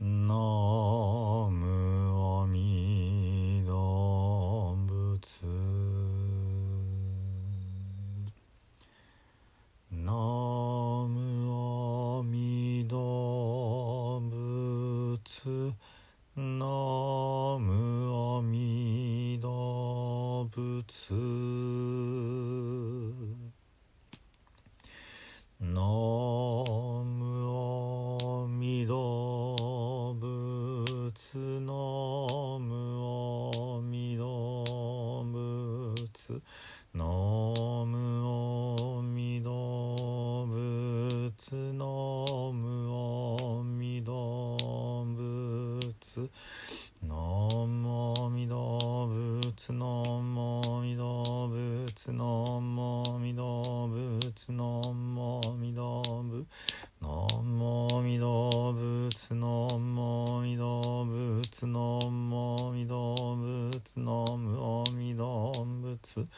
のむおみ動物のむおみ動物のむおみ動物ます。ノムオミドブツノムオミドむおみどオミドブツノムオミドブツノムオミドぶつのむ仏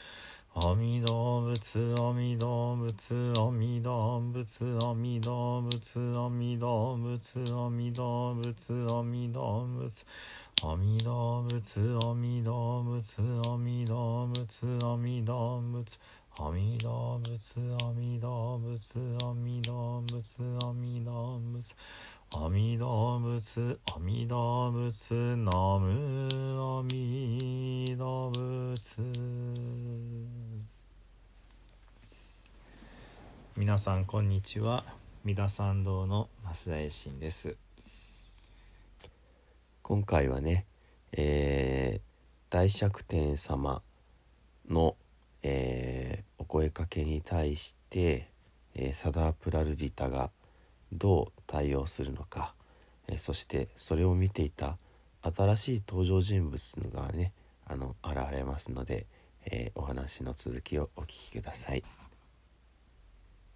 阿弥陀仏阿弥陀仏阿弥陀仏阿弥陀仏阿弥陀仏阿弥陀仏阿弥陀仏阿弥陀仏阿弥陀仏阿弥陀仏阿弥陀仏阿弥陀仏阿弥陀仏阿弥陀仏阿弥陀仏阿弥陀仏阿弥陀仏ナム阿弥陀仏。皆さんこんにちは。三田参道の増田衛進です。今回はね、えー大釈天様の、えーお声かけに対して、えーサダープラルジタがどう対応するのか、えーそしてそれを見ていた新しい登場人物がねあの現れますので、えお話の続きをお聞きください。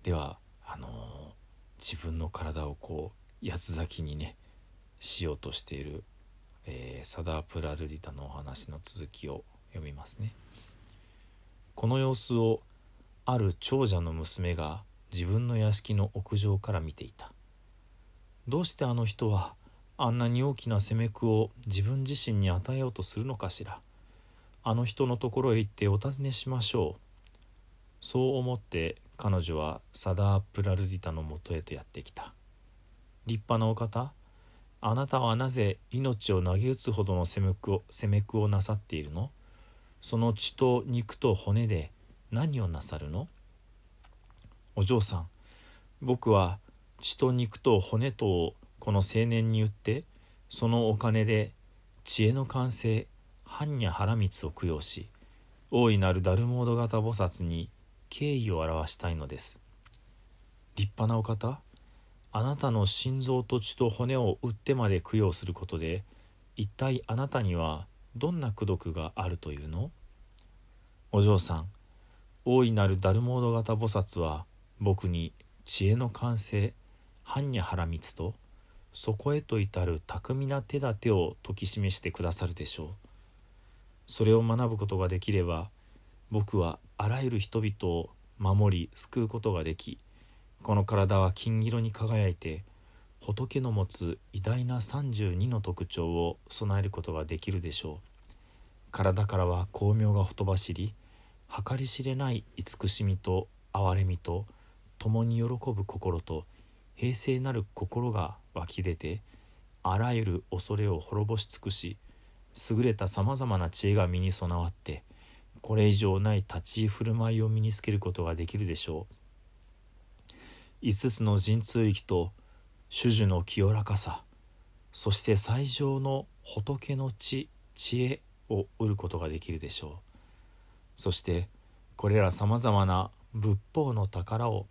ではあの自分の体をこう八つ咲きにねしようとしている、えサダープラルディタのお話の続きを読みますねこの様子をある長者の娘が自分の屋敷の屋上から見ていた。どうしてあの人はあんなに大きな責め苦を自分自身に与えようとするのかしら。あの人のところへ行ってお尋ねしましょう。そう思って彼女はサダー・プラルディタのもとへとやってきた。立派なお方あなたはなぜ命を投げ打つほどの責め苦を責め苦をなさっているの？その血と肉と骨で何をなさるの？お嬢さん僕は血と肉と骨とをこの青年に言ってそのお金で知恵の完成般若波羅蜜を供養し大いなるダルモード型菩薩に敬意を表したいのです。立派なお方あなたの心臓と血と骨を売ってまで供養することで一体あなたにはどんな功徳があるというの？お嬢さん大いなるダルモード型菩薩は僕に知恵の完成般若波羅蜜とそこへと至る巧みな手立てを解き示してくださるでしょう。それを学ぶことができれば僕はあらゆる人々を守り救うことができこの体は金色に輝いて仏の持つ偉大な32の特徴を備えることができるでしょう。体からは光明がほとばしり計り知れない慈しみと憐れみと共に喜ぶ心と平静なる心が湧き出てあらゆる恐れを滅ぼし尽くし優れたさまざまな知恵が身に備わってこれ以上ない立ち居振る舞いを身につけることができるでしょう。5つの神通力と種々の清らかさそして最上の仏の知知恵を得ることができるでしょうそしてこれらさまざまな仏法の宝を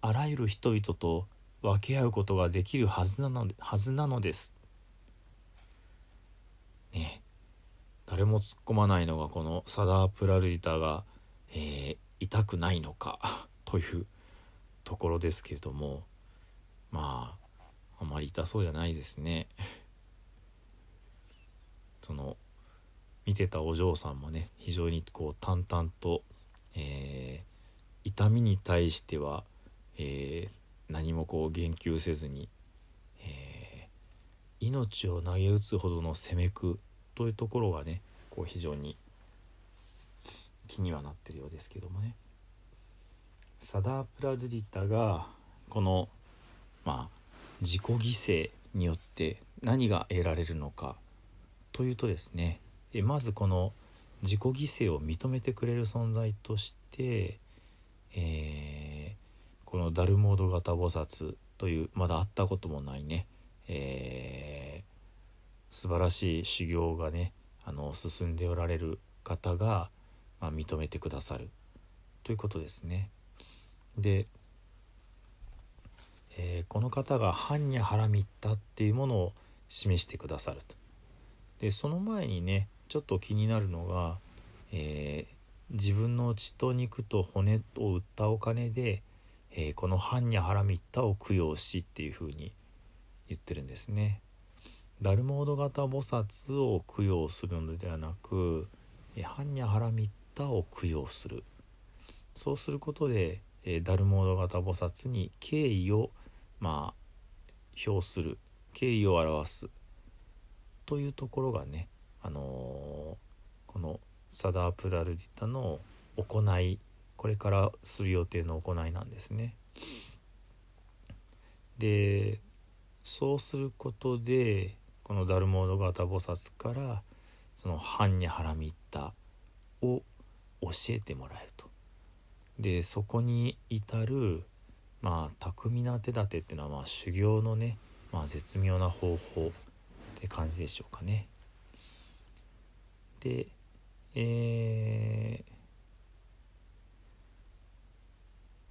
あらゆる人々と分け合うことができるはずなのはずなのです。ね誰も突っ込まないのがこのサダー・プラルディタが、えー痛くないのかというところですけれどもまああまり痛そうじゃないですね。その見てたお嬢さんもね非常にこう淡々と、えー痛みに対しては、えー何もこう言及せずに、え命を投げ打つほどの攻めくというところがねこう非常に気にはなってるようですけどもねサダープラドゥディタがこのまあ自己犠牲によって何が得られるのかというとですねえまずこの自己犠牲を認めてくれる存在として、えー、このダルモード型菩薩というまだ会ったこともないね、えー、素晴らしい修行がねあの進んでおられる方が、まあ、認めてくださるということですね。で、えー、この方が「般若ハラミッタ」っていうものを示してくださると。でその前にねちょっと気になるのが、えー、自分の血と肉と骨を売ったお金で、えー、この「般若ハラミッタ」を供養しっていうふうに言ってるんですね。ダルモード型菩薩を供養するのではなく「般若ハラミッタ」を供養するそうすることで、え、ダルモード型菩薩に敬意をまあ表する敬意を表すというところがね、あのー、このサダープラルディタの行いこれからする予定の行いなんですね。でそうすることでこのダルモード型菩薩からその「般若ハラミッタ」を教えてもらえると。でそこに至るまあ巧みな手立てっていうのはまあ修行のね、まあ、絶妙な方法って感じでしょうかね。でえー、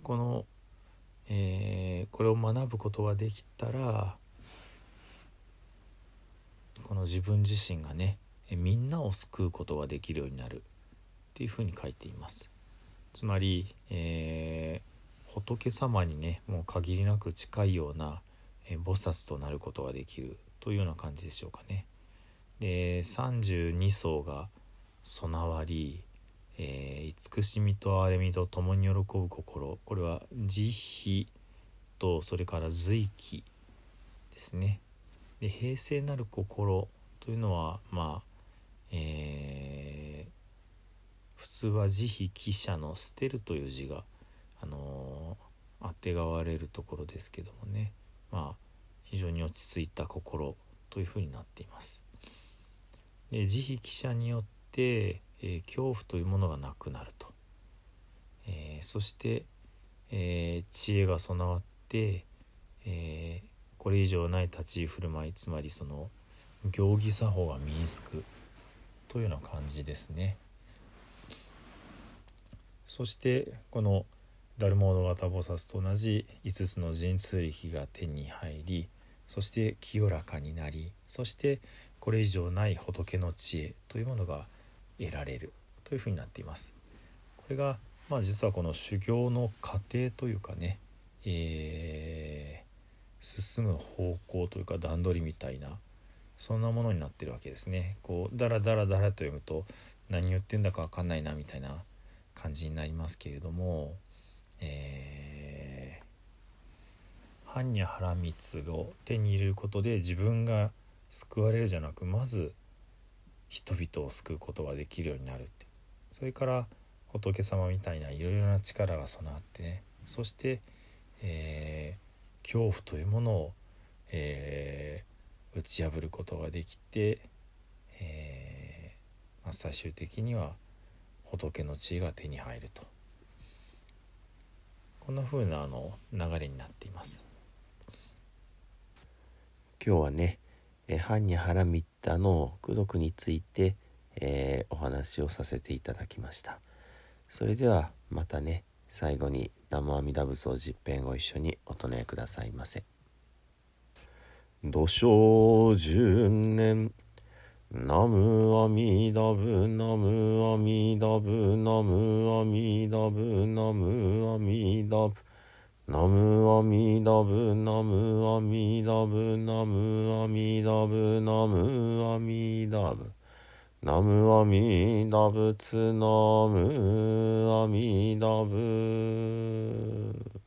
この、えー、これを学ぶことができたらこの自分自身がねみんなを救うことができるようになるっていうふうに書いています。つまり、えー、仏様にねもう限りなく近いような、え、菩薩となることができるというような感じでしょうかね。で32層が備わり、えー、慈しみと憐れみと共に喜ぶ心これは慈悲とそれから随気ですね。で平静なる心というのはまあ、えー、普通は慈悲記者の「捨てる」という字が、あのー、あてがわれるところですけどもねまあ非常に落ち着いた心というふうになっています。で慈悲記者によって、えー、恐怖というものがなくなると、えー、そして、えー、知恵が備わって、えこれ以上ない立ち居振る舞いつまりその行儀作法が身につくというような感じですね。そしてこのダルモード型菩薩と同じ5つの神通力が手に入りそして清らかになりそしてこれ以上ない仏の知恵というものが得られるというふうになっています。これがまあ実はこの修行の過程というかね、えー、進む方向というか段取りみたいなそんなものになってるわけですね。こうダラダラダラと読むと何言ってんだか分かんないなみたいな感じになりますけれども、えー、般若波羅蜜を手に入れることで自分が救われるじゃなくまず人々を救うことができるようになるって。それから仏様みたいないろいろな力が備わってね。そして、えー、恐怖というものを、えー、打ち破ることができて、えーまあ、最終的には仏の知恵が手に入ると。こんな風なあの流れになっています。今日はねえ般若ハラミッタの功徳について、えー、お話をさせていただきました。それではまたね最後に南無阿弥陀仏を実編ご一緒にお唱えくださいませ。土生十年ナムアミダブナムアミダブナムアミダブナムアミダブナムアミダブナムアミダブナムアミダブナムアミダブナムアミダブツナムアミダブ